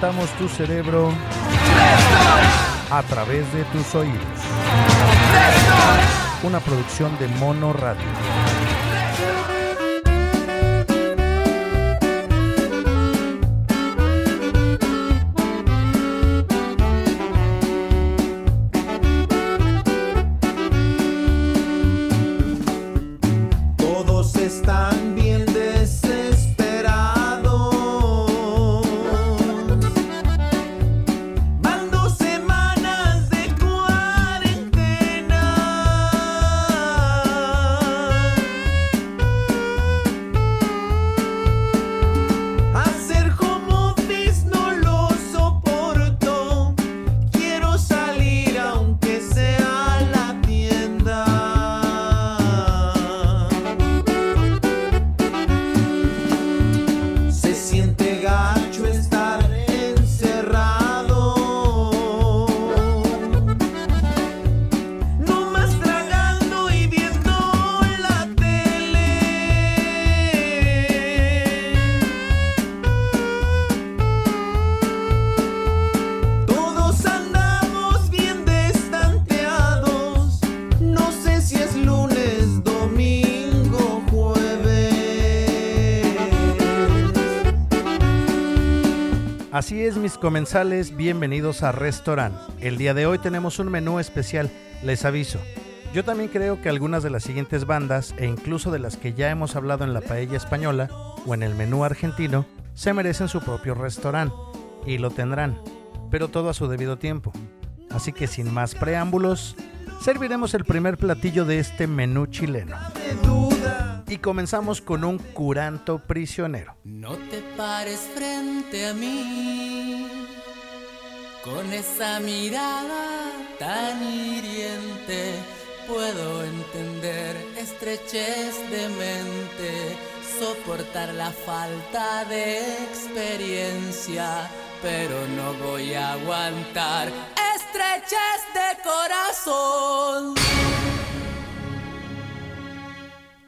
calentamos tu cerebro a través de tus oídos. Una producción de Mono Radio. Comensales, bienvenidos a Restaurant. El día de hoy tenemos un menú especial, les aviso. Yo también creo que algunas de las siguientes bandas, e incluso de las que ya hemos hablado en la paella española o en el menú argentino, se merecen su propio restaurante, y lo tendrán, pero todo a su debido tiempo. Así que sin más preámbulos, serviremos el primer platillo de este menú chileno. Y comenzamos con un curanto prisionero. No te pares frente a mí con esa mirada tan hiriente. Puedo entender estrechez de mente, soportar la falta de experiencia, pero no voy a aguantar estrechez de corazón.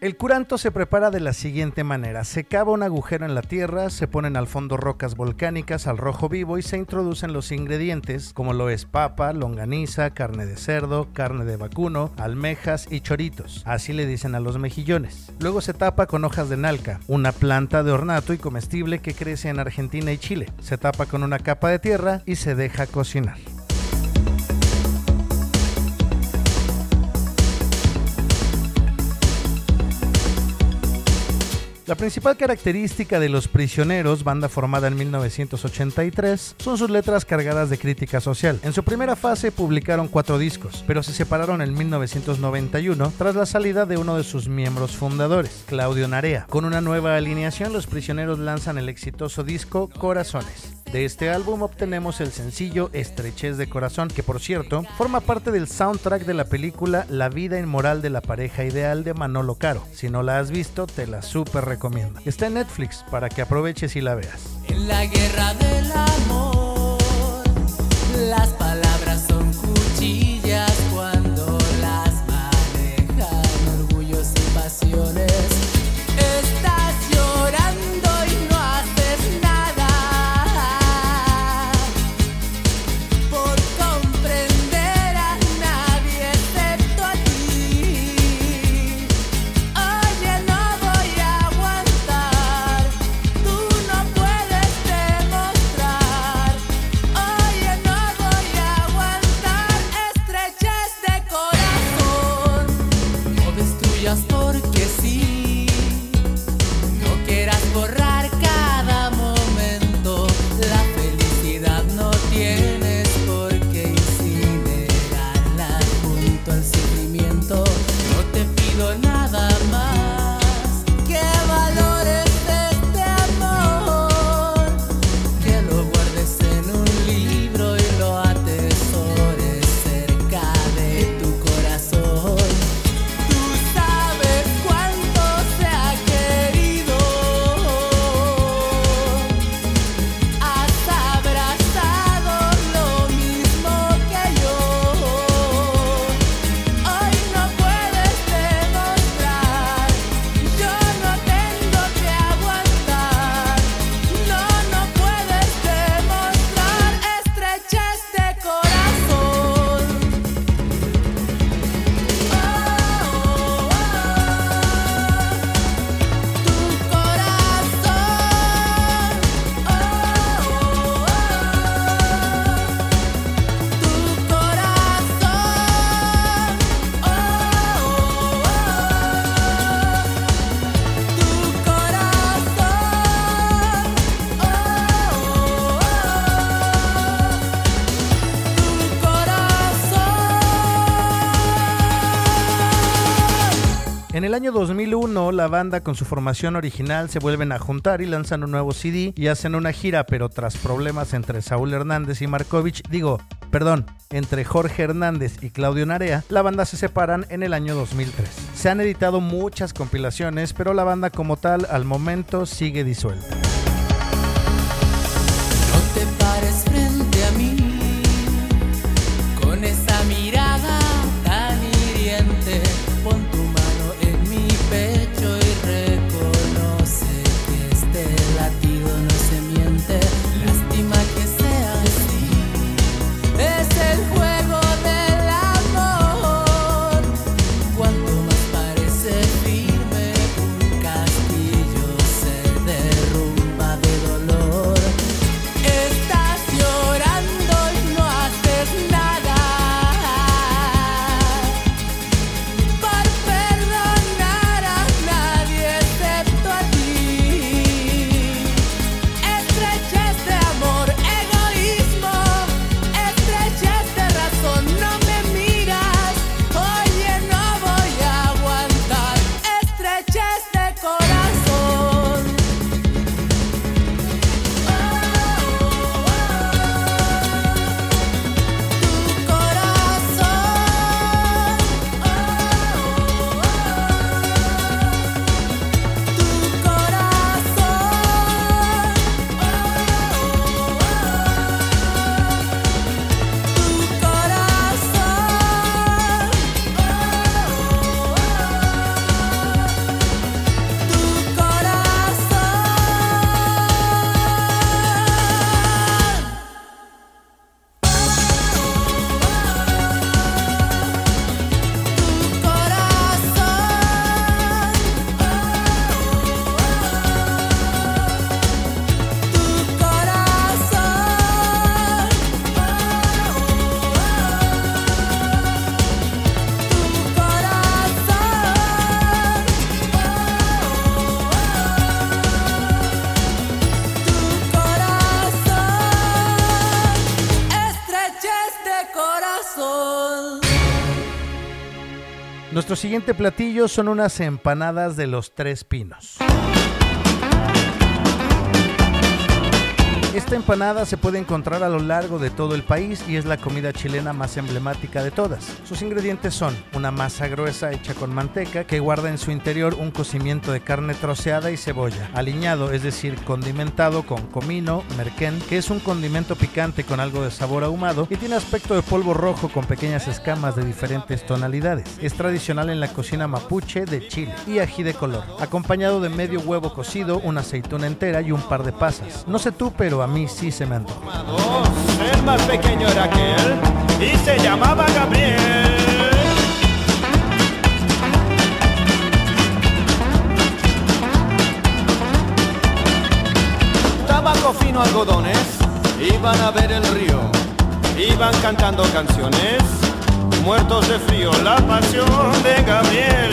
El curanto se prepara de la siguiente manera. Se cava un agujero en la tierra, se ponen al fondo rocas volcánicas al rojo vivo y se introducen los ingredientes como lo es papa, longaniza, carne de cerdo, carne de vacuno, almejas y choritos. Así le dicen a los mejillones. Luego se tapa con hojas de nalca, una planta de ornato y comestible que crece en Argentina y Chile. Se tapa con una capa de tierra y se deja cocinar. La principal característica de Los Prisioneros, banda formada en 1983, son sus letras cargadas de crítica social. En su primera fase publicaron cuatro discos, pero se separaron en 1991 tras la salida de uno de sus miembros fundadores, Claudio Narea. Con una nueva alineación, Los Prisioneros lanzan el exitoso disco Corazones. De este álbum obtenemos el sencillo Estrechez de Corazón, que por cierto forma parte del soundtrack de la película La vida inmoral de la pareja ideal de Manolo Caro. Si no la has visto, te la super recomiendo. Está en Netflix para que aproveches y la veas. En la guerra del amor, las palabras son el año 2001, la banda con su formación original se vuelven a juntar y lanzan un nuevo CD y hacen una gira, pero tras problemas entre Saúl Hernández y Markovich, digo, perdón, entre Jorge Hernández y Claudio Narea, la banda se separan en el año 2003. Se han editado muchas compilaciones, pero la banda como tal al momento sigue disuelta. Siguiente platillo son unas empanadas de los tres pinos. Esta empanada se puede encontrar a lo largo de todo el país y es la comida chilena más emblemática de todas. Sus ingredientes son una masa gruesa hecha con manteca que guarda en su interior un cocimiento de carne troceada y cebolla, aliñado, es decir, condimentado con comino, merquén, que es un condimento picante con algo de sabor ahumado y tiene aspecto de polvo rojo con pequeñas escamas de diferentes tonalidades. Es tradicional en la cocina mapuche de Chile y ají de color, acompañado de medio huevo cocido, una aceituna entera y un par de pasas. No sé tú, pero a mí sí se me antoja. Dos, El más pequeño era aquel y se llamaba Gabriel. Tabaco fino, algodones, iban a ver el río, iban cantando canciones, muertos de frío, la pasión de Gabriel.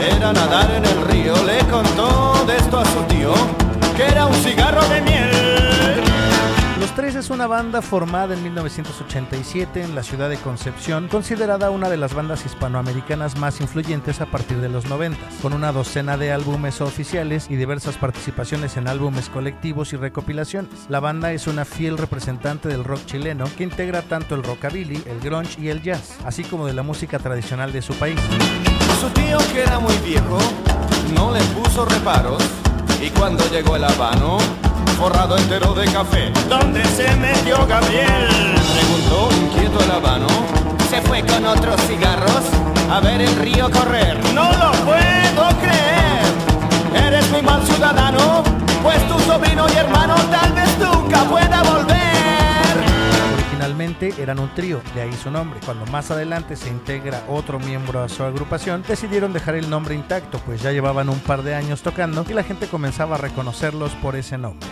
Era nadar en el río, le contó de esto a su tío, que era un cigarro de miel. Los Tres es una banda formada en 1987 en la ciudad de Concepción, considerada una de las bandas hispanoamericanas más influyentes a partir de los 90, con una docena de álbumes oficiales y diversas participaciones en álbumes colectivos y recopilaciones. La banda es una fiel representante del rock chileno que integra tanto el rockabilly, el grunge y el jazz, así como de la música tradicional de su país. Su tío que era muy viejo no le puso reparos y cuando llegó el habano, forrado entero de café, ¿dónde se metió Gabriel? Preguntó inquieto el habano. Se fue con otros cigarros a ver el río correr. No lo puedo creer. Eres muy mal ciudadano, pues tu sobrino y hermano tal vez nunca pueda volver. Originalmente eran un trío, de ahí su nombre. Cuando más adelante se integra otro miembro a su agrupación, decidieron dejar el nombre intacto, pues ya llevaban un par de años tocando y la gente comenzaba a reconocerlos por ese nombre.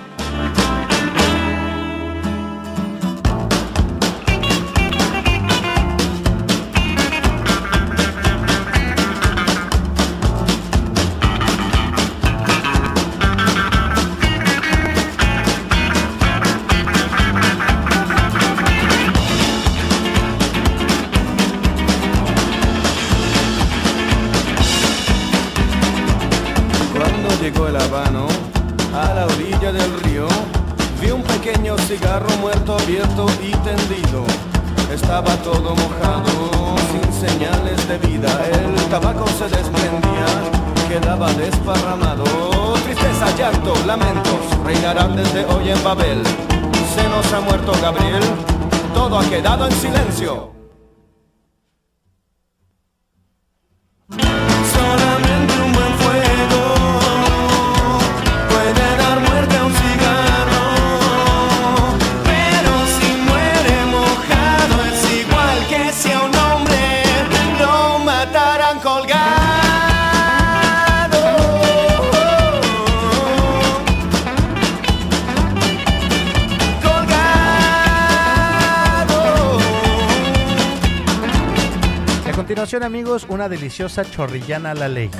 Continuación, amigos, una deliciosa chorrillana a la ley.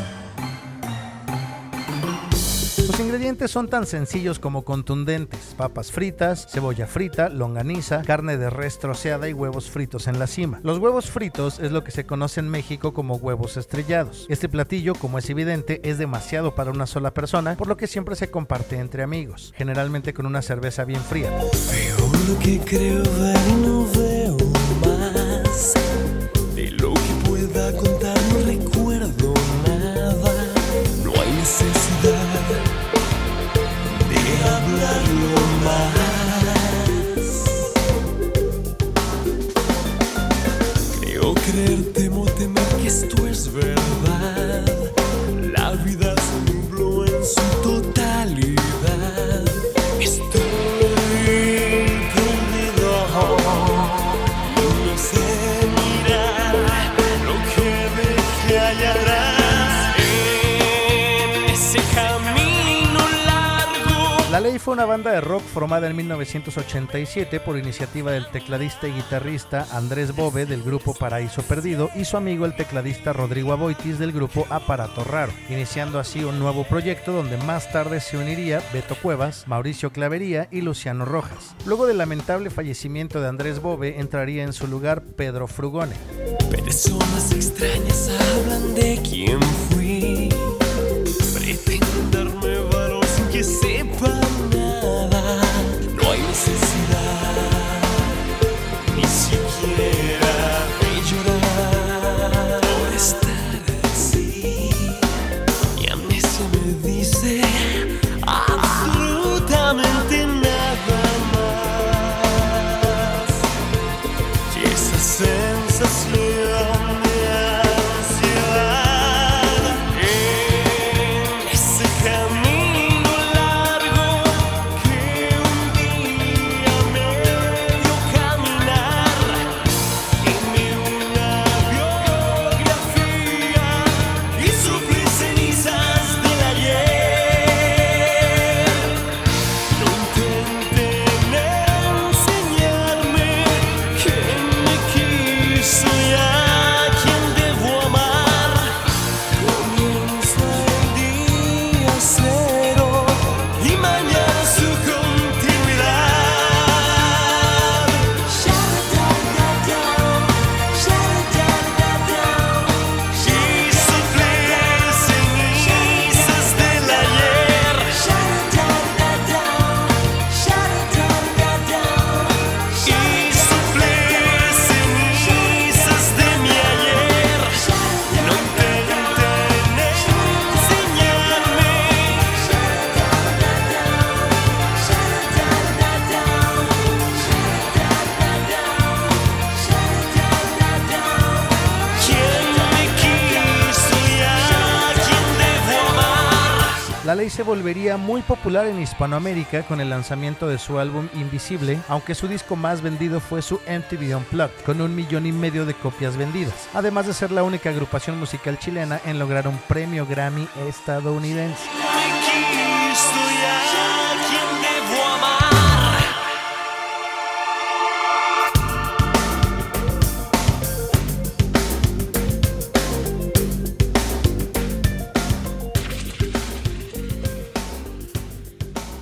Sus ingredientes son tan sencillos como contundentes: papas fritas, cebolla frita, longaniza, carne de res troceada y huevos fritos en la cima. Los huevos fritos es lo que se conoce en México como huevos estrellados. Este platillo, como es evidente, es demasiado para una sola persona, por lo que siempre se comparte entre amigos, generalmente con una cerveza bien fría. Veo lo que creo ver no veo que pueda formada en 1987 por iniciativa del tecladista y guitarrista Andrés Bove del grupo Paraíso Perdido y su amigo el tecladista Rodrigo Aboitis del grupo Aparato Raro, iniciando así un nuevo proyecto donde más tarde se uniría Beto Cuevas, Mauricio Clavería y Luciano Rojas. Luego del lamentable fallecimiento de Andrés Bove entraría en su lugar Pedro Frugone. Personas extrañas hablan de quién fui. Valor sin que sepa La ley se volvería muy popular en Hispanoamérica con el lanzamiento de su álbum Invisible, aunque su disco más vendido fue su MTV Unplugged, con un millón y medio de copias vendidas, además de ser la única agrupación musical chilena en lograr un premio Grammy estadounidense.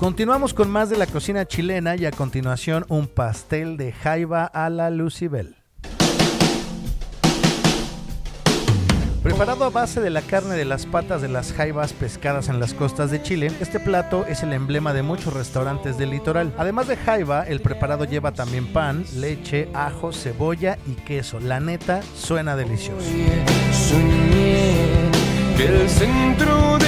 Continuamos con más de la cocina chilena y a continuación un pastel de jaiba a la Lucibel. Preparado a base de la carne de las patas de las jaivas pescadas en las costas de Chile, este plato es el emblema de muchos restaurantes del litoral. Además de jaiba, el preparado lleva también pan, leche, ajo, cebolla y queso. La neta, suena delicioso. Que el centro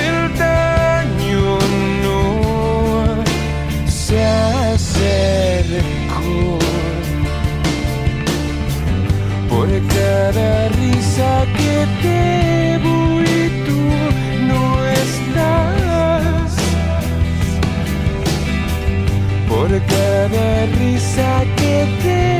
cada risa que debo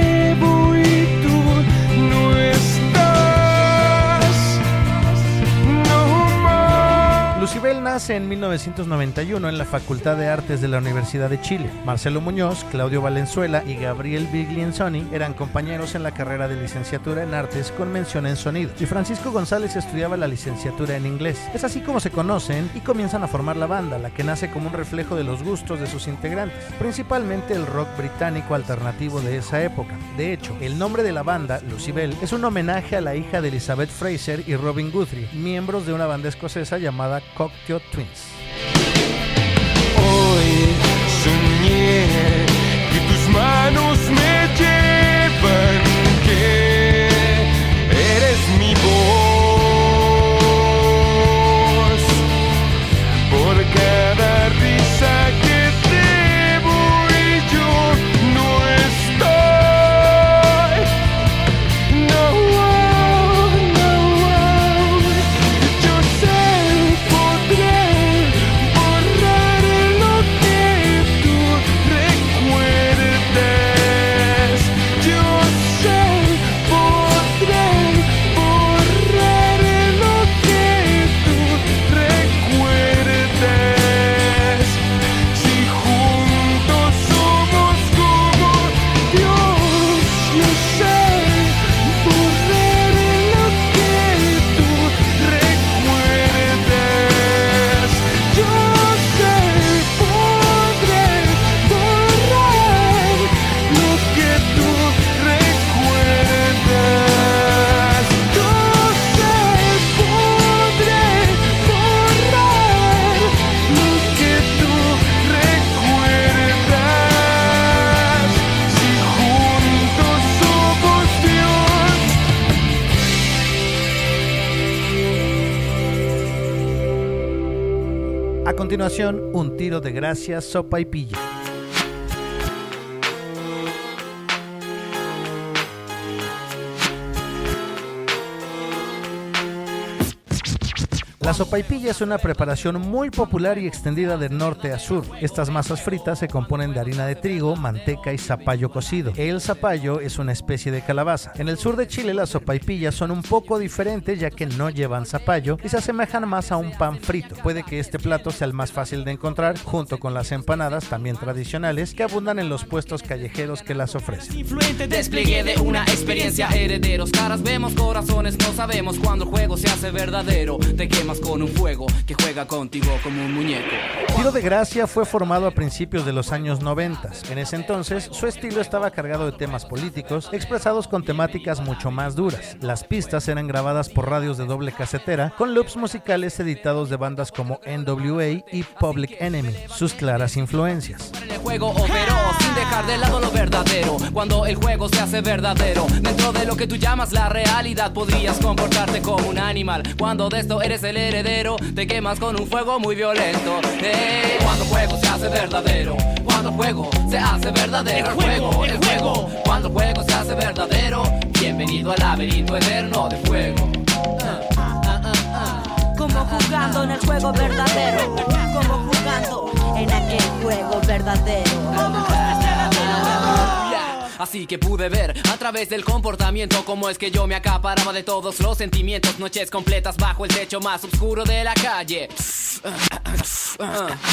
nace en 1991 en la Facultad de Artes de la Universidad de Chile. Marcelo Muñoz, Claudio Valenzuela y Gabriel Biglienzoni eran compañeros en la carrera de licenciatura en Artes con mención en sonido. Y Francisco González estudiaba la licenciatura en inglés. Es así como se conocen y comienzan a formar la banda, la que nace como un reflejo de los gustos de sus integrantes, principalmente el rock británico alternativo de esa época. De hecho, el nombre de la banda, Lucibel, es un homenaje a la hija de Elizabeth Fraser y Robin Guthrie, miembros de una banda escocesa llamada Cocktail Twins. Hoy soñé que tus manos me llevan, de gracia, sopa y pilla. La sopaipilla es una preparación muy popular y extendida de norte a sur. Estas masas fritas se componen de harina de trigo, manteca y zapallo cocido. El zapallo es una especie de calabaza. En el sur de Chile las sopaipillas son un poco diferentes ya que no llevan zapallo y se asemejan más a un pan frito. Puede que este plato sea el más fácil de encontrar junto con las empanadas también tradicionales que abundan en los puestos callejeros que las ofrecen. Influente despliegue de una experiencia herederos Caras vemos, corazones no sabemos Cuando el juego se hace verdadero Te quemas con un fuego que juega contigo como un muñeco Tiro de Gracia fue formado a principios de los años 90. En ese entonces, su estilo estaba cargado de temas políticos, expresados con temáticas mucho más duras. Las pistas eran grabadas por radios de doble casetera, con loops musicales editados de bandas como NWA y Public Enemy, sus claras influencias. En el juego operó sin dejar de lado lo verdadero Cuando el juego se hace verdadero Dentro de lo que tú llamas la realidad Podrías comportarte como un animal Cuando de esto eres el Te quemas con un fuego muy violento Eh, Cuando juego se hace verdadero Cuando juego se hace verdadero El juego, el juego Cuando juego se hace verdadero Bienvenido al laberinto eterno de fuego Como jugando en el juego verdadero. Como jugando en aquel juego verdadero. Así que pude ver a través del comportamiento cómo es que yo me acaparaba de todos los sentimientos, noches completas bajo el techo más oscuro de la calle.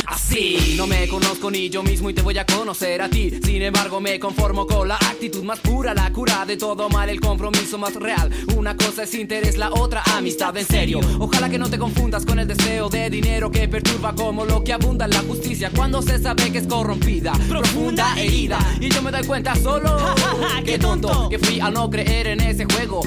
Así Sí, no me conozco ni yo mismo y te voy a conocer a ti. Sin embargo, me conformo con la actitud más pura, la cura de todo mal, el compromiso más real. Una cosa es interés, la otra amistad en serio. Ojalá que no te confundas con el deseo de dinero que perturba como lo que abunda en la justicia cuando se sabe que es corrompida, profunda herida. Y yo me doy cuenta solo que tonto que fui a no creer en ese juego.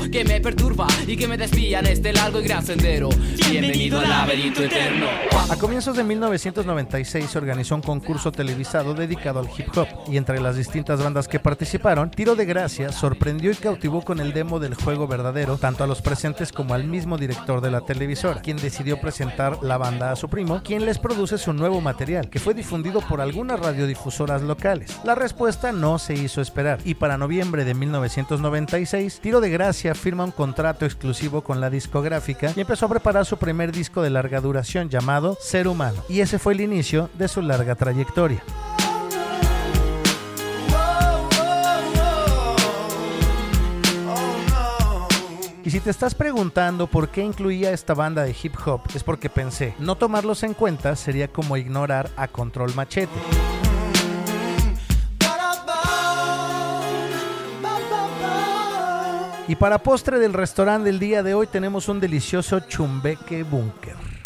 Bienvenido al laberinto eterno. A comienzos de 1996 se organizó un concurso televisado dedicado al hip hop y entre las distintas bandas que participaron, Tiro de Gracia sorprendió y cautivó con el demo del juego verdadero tanto a los presentes como al mismo director de la televisora, quien decidió presentar la banda a su primo, quien les produce su nuevo material, que fue difundido por algunas radiodifusoras locales. La respuesta no se hizo esperar y para noviembre de 1996, Tiro de Gracia firma un contrato exclusivo con la discográfica y empezó a preparar su primer disco de larga duración llamado Ser Humano, y ese fue el inicio de su larga trayectoria. Y si te estás preguntando por qué incluía esta banda de hip hop, es porque pensé, no tomarlos en cuenta sería como ignorar a Control Machete. Y para postre del restaurante del día de hoy tenemos un delicioso chumbeque búnker.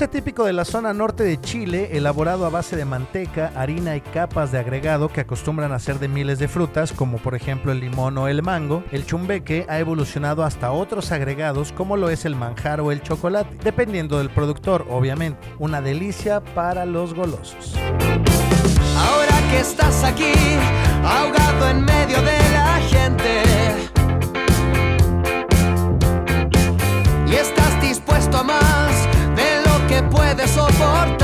Dulce típico de la zona norte de Chile, elaborado a base de manteca, harina y capas de agregado que acostumbran a hacer de miles de frutas, como por ejemplo el limón o el mango, el chumbeque ha evolucionado hasta otros agregados como lo es el manjar o el chocolate, dependiendo del productor, obviamente. Una delicia para los golosos. Ahora que estás aquí, ahogado en medio de la gente. Y estás dispuesto a más de lo que puedes soportar.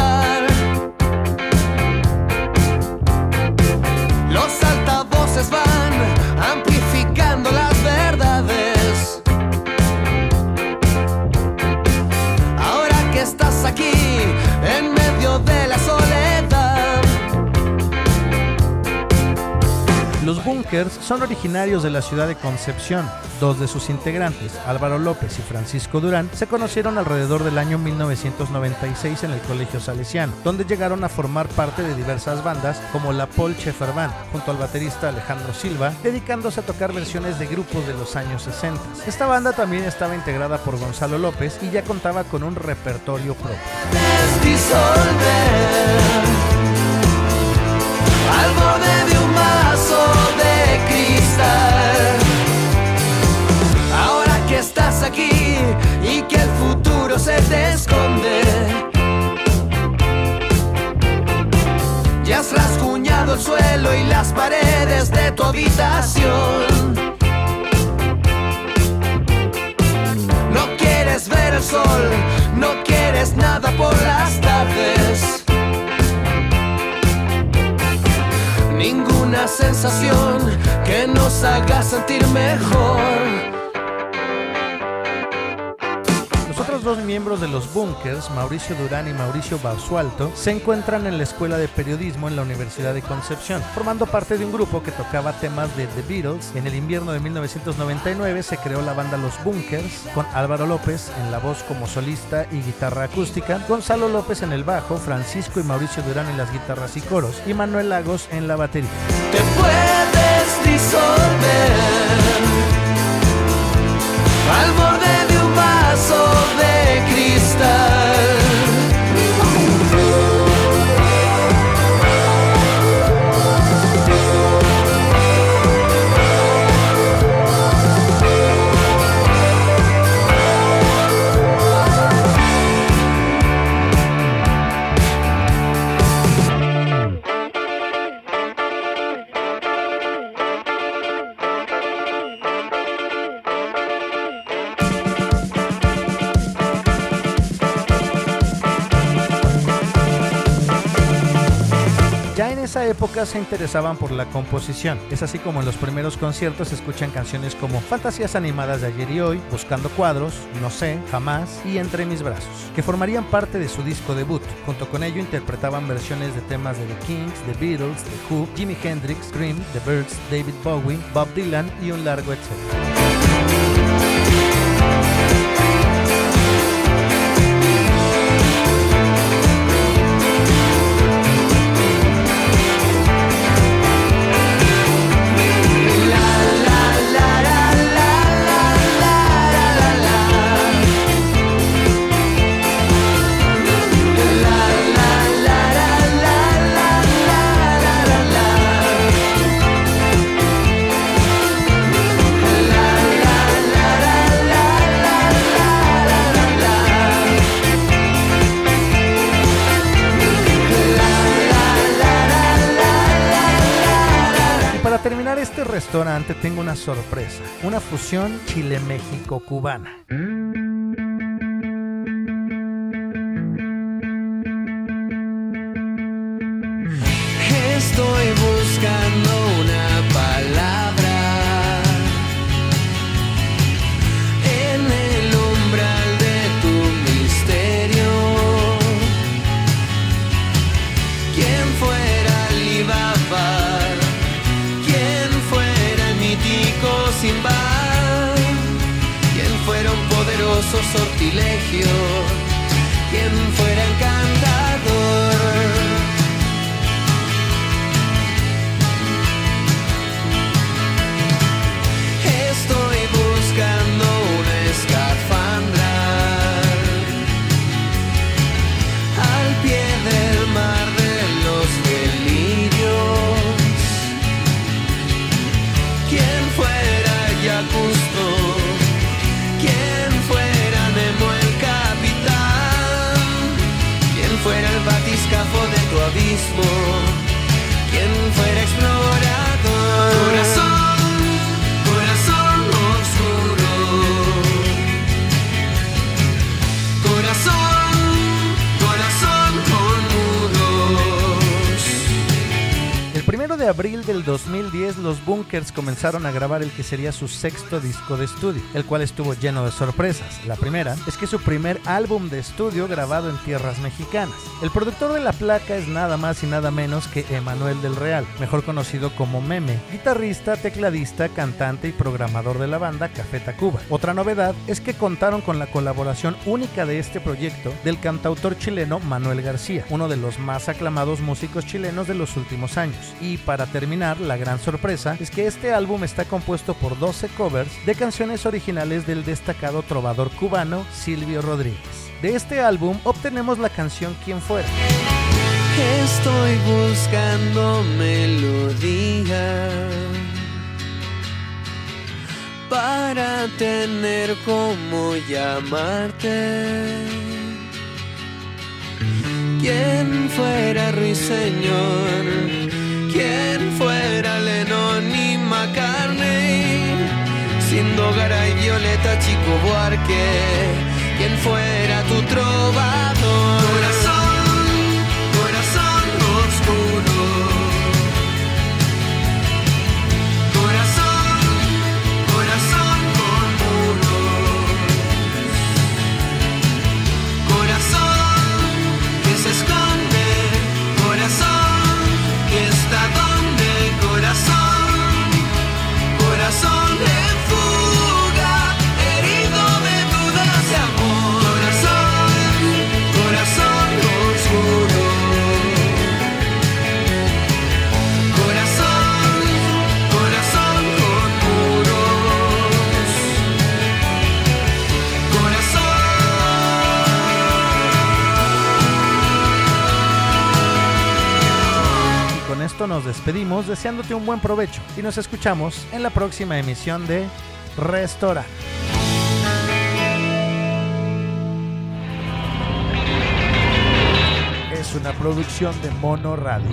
Bunkers son originarios de la ciudad de Concepción. Dos de sus integrantes, Álvaro López y Francisco Durán, se conocieron alrededor del año 1996 en el Colegio Salesiano, donde llegaron a formar parte de diversas bandas como la Paul Schaeffer Band, junto al baterista Alejandro Silva, dedicándose a tocar versiones de grupos de los años 60. Esta banda también estaba integrada por Gonzalo López y ya contaba con un repertorio propio. de un vaso cristal. Ahora que estás aquí y que el futuro se te esconde, ya has rasguñado el suelo y las paredes de tu habitación. No quieres ver el sol, no quieres nada por las tardes. Ninguna sensación que nos haga sentir mejor. Los otros dos miembros de los Bunkers, Mauricio Durán y Mauricio Basualto, se encuentran en la Escuela de Periodismo en la Universidad de Concepción, formando parte de un grupo que tocaba temas de The Beatles. En el invierno de 1999 se creó la banda Los Bunkers, con Álvaro López en la voz como solista y guitarra acústica, Gonzalo López en el bajo, Francisco y Mauricio Durán en las guitarras y coros, y Manuel Lagos en la batería. Te se interesaban por la composición. Es así como en los primeros conciertos escuchan canciones como Fantasías animadas de ayer y hoy, Buscando cuadros, No sé, Jamás y Entre mis brazos, que formarían parte de su disco debut. Junto con ello interpretaban versiones de temas de The Kings, The Beatles, The Who, Jimi Hendrix, Cream, The Birds, David Bowie, Bob Dylan y un largo etcétera. Restaurante tengo una sorpresa, una fusión Chile-México-cubana. Estoy sortilegio? ¿Quién fuera encantador? De abril del 2010 los Bunkers comenzaron a grabar el que sería su sexto disco de estudio, el cual estuvo lleno de sorpresas. La primera es que su primer álbum de estudio grabado en tierras mexicanas. El productor de la placa es nada más y nada menos que Emanuel del Real, mejor conocido como Meme, guitarrista, tecladista, cantante y programador de la banda Café Tacuba. Otra novedad es que contaron con la colaboración única de este proyecto del cantautor chileno Manuel García, uno de los más aclamados músicos chilenos de los últimos años. Y para terminar, la gran sorpresa es que este álbum está compuesto por 12 covers de canciones originales del destacado trovador cubano Silvio Rodríguez. De este álbum obtenemos la canción Quien fuera. Estoy buscando melodía para tener como llamarte. ¿Quién fuera Ruiseñor? ¿Quién fuera Lennon y McCartney? Siendo Garay, Violeta, Chico Buarque. ¿Quién fuera tu trovador? Corazón, despedimos deseándote un buen provecho y nos escuchamos en la próxima emisión de Restaurant. Es una producción de Mono Radio.